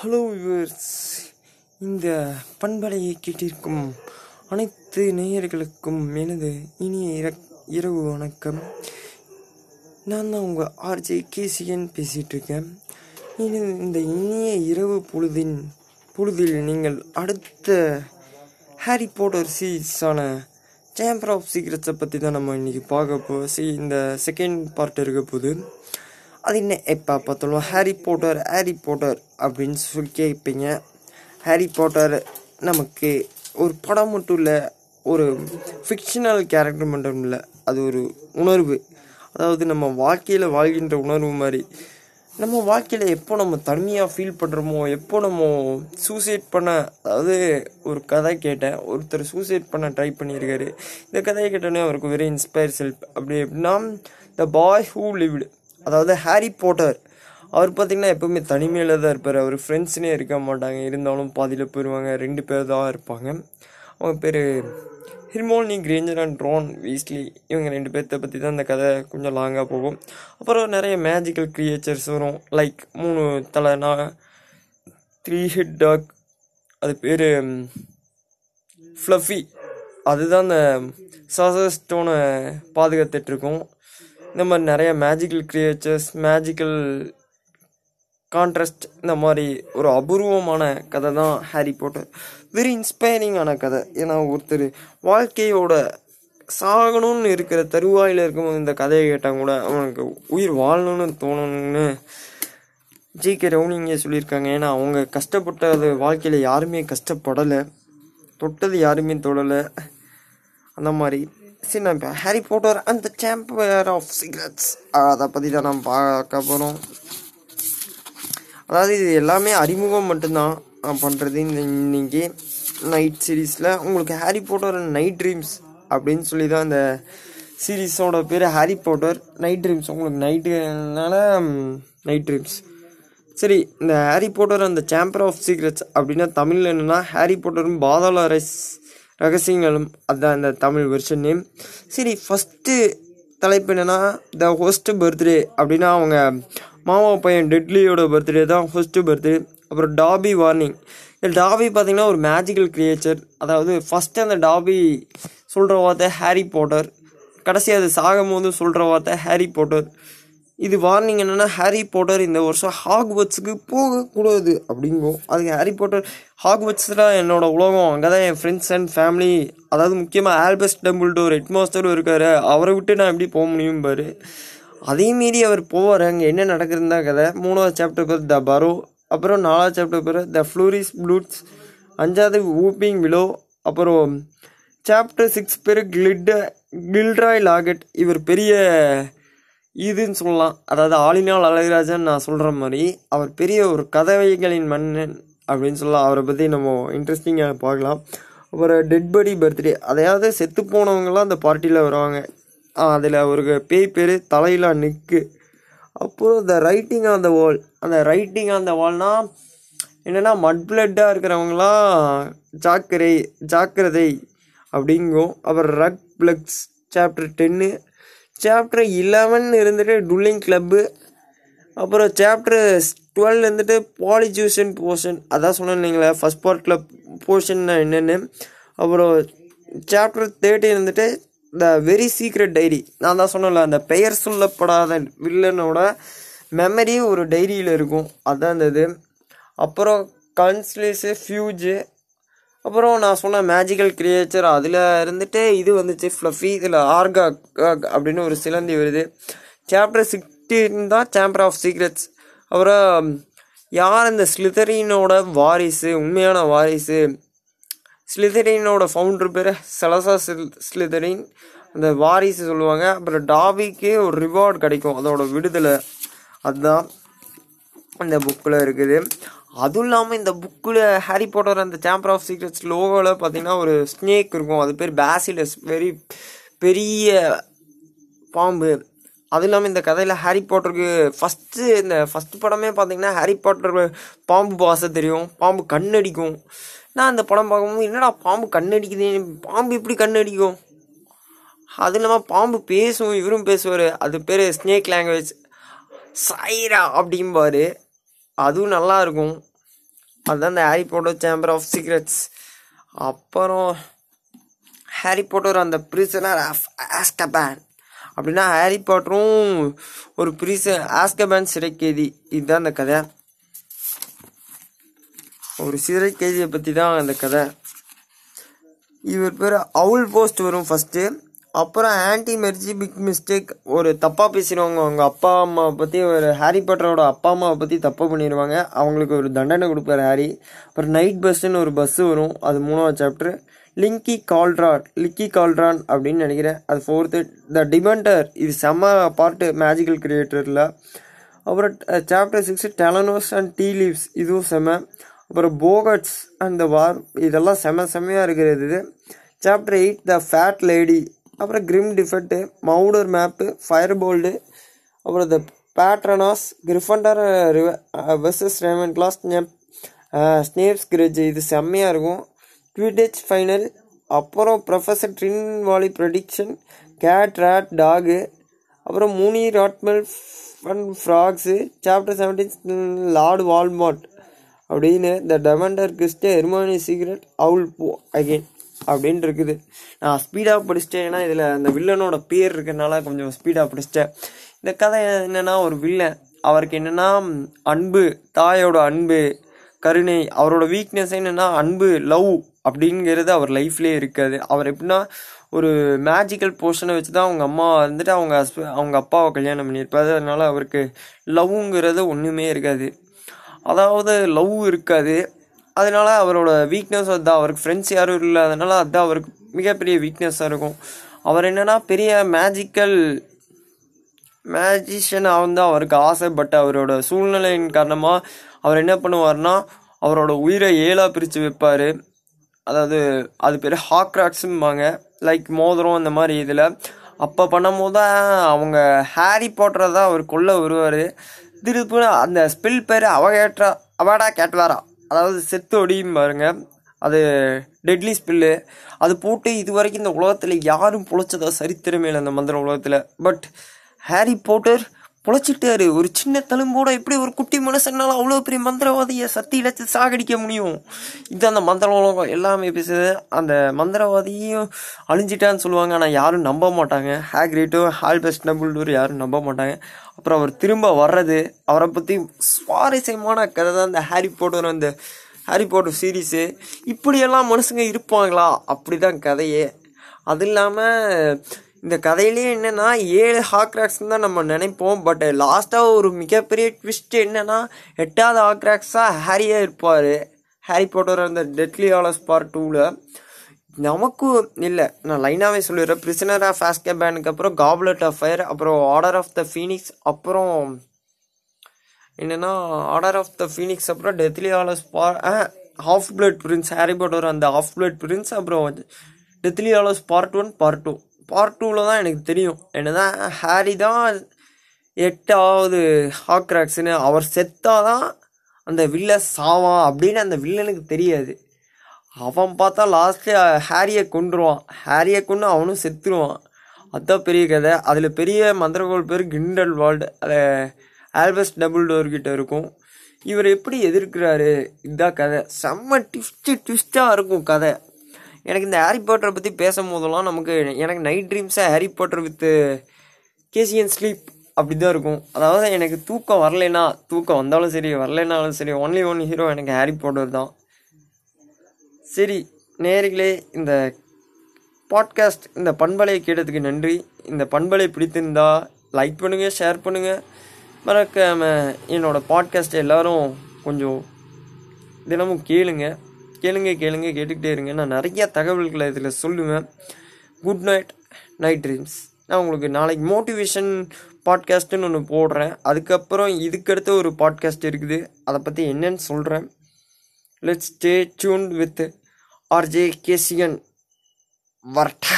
Hello viewers இந்த பண்பலையை கேட்டிருக்கும் அனைத்து நேயர்களுக்கும் எனது இனிய இர- இரவு வணக்கம். நான் தான் உங்கள் ஆர்ஜே கேசியன் பேசிகிட்டு இருக்கேன். இனி இந்த இனிய இரவு பொழுதின் பொழுதில் நீங்கள் அடுத்த ஹாரி போட்டர் சீரீஸான சேம்பர் ஆஃப் சீக்ரெட்ஸை பற்றி தான் நம்ம இன்றைக்கி பார்க்க போ சி இந்த செகண்ட் பார்ட் இருக்க போகுது அது என்ன? எப்போ பார்த்தாலும் ஹாரி போட்டர் ஹாரி போட்டர் அப்படின்னு சொல்லி கேட்பீங்க. ஹாரி போட்டர் நமக்கு ஒரு படம் மட்டும் இல்லை ஒரு ஃபிக்ஷனல் கேரக்டர் மட்டும் இல்லை அது ஒரு உணர்வு. அதாவது நம்ம வாழ்க்கையில் வாழ்கின்ற உணர்வு மாதிரி. நம்ம வாழ்க்கையில் எப்போ நம்ம தனியாக ஃபீல் பண்ணுறோமோ எப்போ நம்ம சூசைட் பண்ண அதாவது ஒரு கதை கேட்டேன் ஒருத்தர் சூசைட் பண்ண ட்ரை பண்ணியிருக்காரு. இந்த கதையை கேட்டோன்னே அவருக்கு வெரி இன்ஸ்பயர் செல்ஃப் அப்படி எப்படின்னா த பாய் ஹூ லிவ்டு அதாவது ஹாரி போட்டர். அவர் பார்த்திங்கன்னா எப்போவுமே தனிமையில் தான் இருப்பார். அவர் ஃப்ரெண்ட்ஸ்னே இருக்க மாட்டாங்க. இருந்தாலும் பாதியில் போயிடுவாங்க ரெண்டு பேர் தான் இருப்பாங்க. அவங்க பேர் Hermione Granger and Ron Weasley. இவங்க ரெண்டு பேர்த்த பற்றி தான் இந்த கதை கொஞ்சம் லாங்காக போகும். அப்புறம் நிறைய மேஜிக்கல் க்ரியேச்சர்ஸ் வரும். லைக் மூணு தலைனா த்ரீ ஹெட் டாக் அது பேர் ஃப்ளஃபி அதுதான் அந்த சாசர் ஸ்டோனை இருக்கும். இந்த மாதிரி நிறைய மேஜிக்கல் கிரியேச்சர்ஸ் மேஜிக்கல் கான்ட்ராஸ்ட் இந்த மாதிரி ஒரு அபூர்வமான கதை தான் ஹாரி போட்டர். வெரி இன்ஸ்பைரிங்கான கதை. ஏன்னா ஒருத்தர் வாழ்க்கையோட சாகணும்னு இருக்கிற தருவாயில் இருக்கும்போது இந்த கதையை கேட்டால் கூட அவனுக்கு உயிர் வாழணும்னு தோணணும்னு ஜி கே ரவுனிங்கே சொல்லியிருக்காங்க. ஏன்னா அவங்க கஷ்டப்பட்டது வாழ்க்கையில் யாருமே கஷ்டப்படலை. தொட்டது யாருமே தொடலை. அந்த மாதிரி சரி நான் இப்போ ஹாரி போட்டர் அந்த சாம்பர் ஆஃப் சீக்ரெட்ஸ் அதை பற்றி தான் நான் பார்க்க போகிறோம் அதாவது இது எல்லாமே அறிமுகம் மட்டும்தான் நான் பண்ணுறது இந்த இன்னைக்கு நைட் சீரீஸில் உங்களுக்கு ஹாரி போட்டர் நைட் ட்ரீம்ஸ் அப்படின்னு சொல்லி தான் இந்த சீரீஸோட பேர். ஹாரி போட்டர் நைட் ட்ரீம்ஸ் உங்களுக்கு நைட்டுனால நைட் ட்ரீம்ஸ் சரி இந்த ஹாரி போட்டர் அந்த சாம்பர் ஆஃப் சீக்ரெட்ஸ் அப்படின்னா தமிழில் என்னென்னா ஹாரி போட்டரும் பாதாள ரஸ் ரகசியங்களும் அதுதான் இந்த தமிழ் வெர்ஷன் நேம் சரி ஃபஸ்ட்டு தலைப்பு என்னென்னா த ஹோஸ்ட் பர்த்டே அப்படின்னா அவங்க மாமா பையன் டெட்லியோட பர்த்டே தான் ஃபஸ்ட்டு பர்த்டே அப்புறம் டாபி வார்னிங். இந்த டாபி பார்த்தீங்கன்னா ஒரு மேஜிக்கல் கிரியேச்சர் அதாவது ஃபஸ்ட்டு அந்த டாபி சொல்கிற வார்த்தை ஹாரி போட்டர் கடைசி அது சாகும் போது சொல்கிற வார்த்தை ஹாரி போட்டர் இது வார்னிங் என்னென்னா ஹாரி போட்டர் இந்த வருஷம் ஹாக்வர்ட்ஸுக்கு போகக்கூடாது அப்படிங்கும். அதுக்கு ஹாரி போட்டர் ஹாக்வர்ட்ஸ் தான் உலகம் அங்கே தான் என் ஃப்ரெண்ட்ஸ் அண்ட் ஃபேமிலி அதாவது முக்கியமாக ஆல்பஸ் டெம்பிள்டோர் ஹெட் மாஸ்டரும் இருக்காரு. அவரை விட்டு நான் எப்படி போக முடியும் பாரு. அதே மீறி அவர் போவார். அங்கே என்ன நடக்குதுன்னு தான் கதை. மூணாவது சாப்டர் பேர் த பரோ அப்புறம் நாலாவது சாப்டர் பேர் த ஃப்ளூரிஸ் ப்ளூட்ஸ் அஞ்சாவது ஊப்பிங் விலோ அப்புறம் சாப்டர் சிக்ஸ் பேர் கிளிட் கில்ட்ராய் லாகெட் இவர் பெரிய இதுன்னு சொல்லலாம். அதாவது ஆளினால் அழகராஜன் நான் சொல்கிற மாதிரி அவர் பெரிய ஒரு கதவைகளின் மன்னன் அப்படின்னு சொல்லலாம். அவரை பற்றி நம்ம இன்ட்ரெஸ்டிங்காக பார்க்கலாம். அப்புறம் டெட் படி பர்த்டே அதையாவது செத்து போனவங்களாம் அந்த பார்ட்டியில் வருவாங்க. அதில் ஒரு பேய் பேர் தலையிலா நிற்கு அப்புறம் த ரைட்டிங் ஆன் த வால் அந்த ரைட்டிங் ஆன் த வால்னா என்னென்னா மட் பிளட்டாக இருக்கிறவங்களாம் ஜாக்கிரை ஜாக்கிரதை அப்படிங்கும். அப்புறம் ரக் பிளக்ஸ் சாப்டர் டென்னு சாப்டர் இலவன் இருந்துட்டு டுல்லிங் கிளப்பு அப்புறம் சாப்டர் டுவெல் இருந்துட்டு பாலிஜூஷன் போர்ஷன் அதான் சொன்னேன் இல்லைங்களா ஃபஸ்ட் பார்ட்டில் போர்ஷன் என்னென்னு. அப்புறம் சாப்டர் தேர்ட்டின் இருந்துட்டு த வெரி சீக்ரெட் டைரி நான் தான் சொன்னேன்ல அந்த பெயர் சொல்லப்படாத வில்லனோட மெமரி ஒரு டைரியில் இருக்கும். அதான் இருந்தது இது. அப்புறம் கன்ஸ்லேஸு ஃபியூஜு அப்புறம் நான் சொன்ன மேஜிக்கல் கிரியேச்சர் அதில் இருந்துட்டு இது வந்துச்சு ஃப்ளஃபி இதில் ஆர்கா அப்படின்னு ஒரு சிலந்தி வருது. சாப்டர் சிக்ஸ்டீன் தான் சாம்பர் ஆஃப் சீக்ரெட்ஸ் அப்புறம் யார் இந்த ஸ்லிதரினோட வாரிசு உண்மையான வாரிசு? ஸ்லிதரினோட ஃபவுண்டர் பேர் சலசா ஸ்லி ஸ்லிதரின் அந்த வாரிசு சொல்லுவாங்க. அப்புறம் டாபிக்கு ஒரு ரிவார்டு கிடைக்கும். அதோட விடுதலை. அதுதான் அந்த புக்கில் இருக்குது. அதுவும் இல்லாமல் இந்த புக்கில் ஹாரி போட்டர் அந்த சாம்பர் ஆஃப் சீக்ரெட்ஸ் லோகோவில் பார்த்தீங்கன்னா ஒரு ஸ்னேக் இருக்கும். அது பேர் பேசிலஸ் வெரி பெரிய பாம்பு. அதுவும் இல்லாமல் இந்த கதையில் ஹாரி பாட்டருக்கு ஃபஸ்ட்டு இந்த ஃபஸ்ட்டு படமே பார்த்தீங்கன்னா ஹாரி பாட்டர் பாம்பு பாசை தெரியும். பாம்பு கண்ணடிக்கும். நான் அந்த படம் பார்க்கும்போது என்னடா பாம்பு கண்ணடிக்குது? பாம்பு இப்படி கண்ணடிக்கும்? அது இல்லாமல் பாம்பு பேசும் இவரும் பேசுவார். அது பேர் ஸ்னேக் லாங்குவேஜ் சைரா அப்படிம்பாரு. அதுவும் நல்லா இருக்கும் அதுதான் இந்த Harry Potter chamber of secrets அப்புறம் ஹாரி போட்டர் அந்த பிரிசனர் ஆஃப் ஆஸ்கபேன் அப்படின்னா ஹாரி பாட்டரும் ஒரு பிரிச ஆஸ்கபேன் சிறைக்கேதி இதுதான் அந்த கதை. ஒரு சிறை கைதியை பற்றி தான் அந்த கதை. இவர் பேர் அவுல் போஸ்ட் வரும் ஃபஸ்ட்டு அப்புறம் ஆன்டி மெர்ஜி பிக் மிஸ்டேக். ஒரு தப்பாக பேசிடுவாங்க அவங்க அப்பா அம்மாவை பற்றி ஒரு ஹாரி பாட்டரோட அப்பா அம்மாவை பற்றி தப்பாக பண்ணிடுவாங்க அவங்களுக்கு ஒரு தண்டனை கொடுப்பாரு ஹாரி. அப்புறம் நைட் பஸ்ஸுன்னு ஒரு பஸ்ஸு வரும். அது மூணாவது சாப்டர் லிங்கி கால்ட்ரான் லிக்கி கால்ட்ரான் அப்படின்னு நினைக்கிறேன். அது ஃபோர்த்து த டிமெண்டர் இது செம்ம பார்ட்டு மேஜிக்கல் கிரியேட்டரில் அப்புறம் chapter six talons and tea leaves இதுவும் செம அப்புறம் போகட்ஸ் அண்ட் த வார் இதெல்லாம் செம செம்மையாக இருக்கிறது இது. Chapter eight the fat lady அப்புறம் grim defeat marauder map Firebolt அப்புறம் the patronus Gryffindor versus Ravenclaw Snape's grudge இது செம்மையாக இருக்கும். ட்விடெச் ஃபைனல் அப்புறம் professor Trelawney prediction cat rat dog அப்புறம் மூனி ராட்மெல் fun Prongs chapter seventeen lord Voldemort அப்படின்னு the dementor cristae எர்மானி secret owl போ again அப்படின்னு இருக்குது. நான் ஸ்பீடாக படிச்சிட்டேன் ஏன்னா இதில் அந்த வில்லனோட பேர் இருக்கிறனால கொஞ்சம் ஸ்பீடாக படிச்சிட்டேன் இந்த கதை என்னென்னா ஒரு வில்லன். அவருக்கு என்னென்னா அன்பு தாயோட அன்பு கருணை அவரோட வீக்னஸ் என்னென்னா அன்பு லவ் அப்படிங்கிறது அவர் லைஃப்லேயே இருக்காது. அவர் எப்படின்னா ஒரு மேஜிக்கல் போர்ஷனை வச்சு தான் அவங்க அம்மா வந்துட்டு அவங்க ஹஸ்ப அவங்க அப்பாவை கல்யாணம் பண்ணியிருப்பாரு. அதனால அவருக்கு லவ்ங்கிறது ஒன்றுமே இருக்காது. அதாவது லவ் இருக்காது. அதனால அவரோட வீக்னஸ் அதுதான் அவருக்கு ஃப்ரெண்ட்ஸ் யாரும் இல்லாததனால அதுதான் அவருக்கு மிகப்பெரிய வீக்னஸாக இருக்கும். அவர் என்னென்னா பெரிய மேஜிக்கல் மேஜிஷியனாக வந்து அவருக்கு ஆசை. பட் அவரோட சூழ்நிலையின் காரணமாக அவர் என்ன பண்ணுவார்னா அவரோட உயிரை ஏழாக பிரித்து வைப்பார். அதாவது அது பேர் ஹாக்ராக்ஸும்பாங்க. லைக் மோதிரம் அந்த மாதிரி இதில். அப்போ பண்ணும்போது தான் அவங்க ஹாரி போட்டரை தான் அவர் கொல்ல வருவார். திருப்பி அந்த ஸ்பில் பேர் அவகேட்ரா அவாடா கேட்வாரா. அதாவது செத்து ஒடியும் பாருங்க. அது டெட்லி ஸ்பில்லு அது போட்டு இது வரைக்கும் இந்த உலகத்தில் யாரும் பொழைச்சதா சரித்திரமே இல்லை அந்த மந்திர உலகத்தில். பட் ஹாரி போட்டர் பொழைச்சிட்டாரு ஒரு சின்ன தழும்போட எப்படி ஒரு குட்டி மனுஷனால அவ்வளோ பெரிய மந்திரவாதியை சத்தி இழைச்சி சாகடிக்க முடியும்? இது அந்த மந்திர உலகம் எல்லாமே பேசுது. அந்த மந்திரவாதியும் அழிஞ்சிட்டான்னு சொல்லுவாங்க ஆனால் யாரும் நம்ப மாட்டாங்க. ஹேக்ரேட்டோ ஹால்பெஸ்ட் நம்பிள்டூர் யாரும் நம்ப மாட்டாங்க. அப்புறம் அவர் திரும்ப வர்றது அவரை பற்றி சுவாரஸ்யமான கதை தான் அந்த ஹாரி போட்டர் அந்த ஹாரி போட்டர் சீரீஸு இப்படியெல்லாம் மனுஷங்க இருப்பாங்களா? அப்படிதான் கதையே. அது இல்லாமல் இந்த கதையிலேயே என்னென்னா ஏழு ஹாக்ராக்ஸ்னு தான் நம்ம நினைப்போம். பட் லாஸ்ட்டாக ஒரு மிகப்பெரிய ட்விஸ்ட் என்னென்னா எட்டாவது ஹாக்ராக்ஸாக ஹாரியாக இருப்பார். ஹாரி போட்டோர் அந்த டெட்லி ஆலஸ் பார்ட் டூவில் நமக்கு இல்லை நான் லைனாகவே சொல்லிடுறேன். பிரிசனர் ஆஃப் ஆஸ்கேபேனுக்கு அப்புறம் காப்லெட் ஆஃப் ஃபயர் அப்புறம் ஆர்டர் ஆஃப் த ஃபீனிக்ஸ் அப்புறம் என்னென்னா ஆர்டர் ஆஃப் த ஃபீனிக்ஸ் அப்புறம் டெத்லி ஆலஸ் பார் half blood prince Harry Potter அந்த ஹாஃப் பிளட் பிரின்ஸ் அப்புறம் deathly hallows part one part two part டூவில் தான் எனக்கு தெரியும். என்னதான் ஹாரி தான் எட்டாவது ஹாக்ராக்ஸ்னு அவர் செத்தாதான் அந்த வில்ல சாவான் அப்படின்னு அந்த வில்லனுக்கு தெரியாது. அவன் பார்த்தா லாஸ்ட்டு ஹாரியை கொண்டுருவான் ஹாரியை கொண்டு அவனும் செத்துருவான். அதுதான் பெரிய கதை. அதில் பெரிய மந்திரகோள் பேர் கிண்டல் வால்டு அதை ஆல்பஸ் டபுள் டோர் கிட்ட இருக்கும். இவர் எப்படி எதிர்க்கிறாரு? இதான் கதை. செம்ம ட்விஸ்ட்டு ட்விஸ்ட்டாக இருக்கும் கதை. எனக்கு இந்த ஹாரி பாட்டரை பற்றி பேசும்போதெல்லாம் நமக்கு எனக்கு நைட் ட்ரீம்ஸாக ஹாரி பாட்டர் வித்து கேசியன் ஸ்லீப் அப்படி தான் இருக்கும். அதாவது எனக்கு தூக்கம் வரலைன்னா தூக்கம் வந்தாலும் சரி வரலைனாலும் சரி ஒன்லி ஒன் ஹீரோ எனக்கு ஹாரி பாட்டர் தான். சரி நேர்களே இந்த பாட்காஸ்ட் இந்த பண்பலையை கேட்டதுக்கு நன்றி. இந்த பண்பலை பிடித்திருந்தா லைக் பண்ணுங்கள் ஷேர் பண்ணுங்கள் மறக்காமல் என்னோடய பாட்காஸ்ட் எல்லோரும் கொஞ்சம் தினமும் கேளுங்கள் கேளுங்க கேளுங்க கேட்டுக்கிட்டே இருங்க. நான் நிறைய தகவல்களை இதில் சொல்லுவேன். குட் நைட் நைட் ட்ரீம்ஸ் நான் உங்களுக்கு நாளைக்கு மோட்டிவேஷன் பாட்காஸ்ட்டுன்னு ஒன்று போடுறேன். அதுக்கப்புறம் இதுக்கடுத்த ஒரு பாட்காஸ்ட் இருக்குது. அதை பற்றி என்னன்னு சொல்கிறேன் let's stay tuned with RJ KCN வர்டா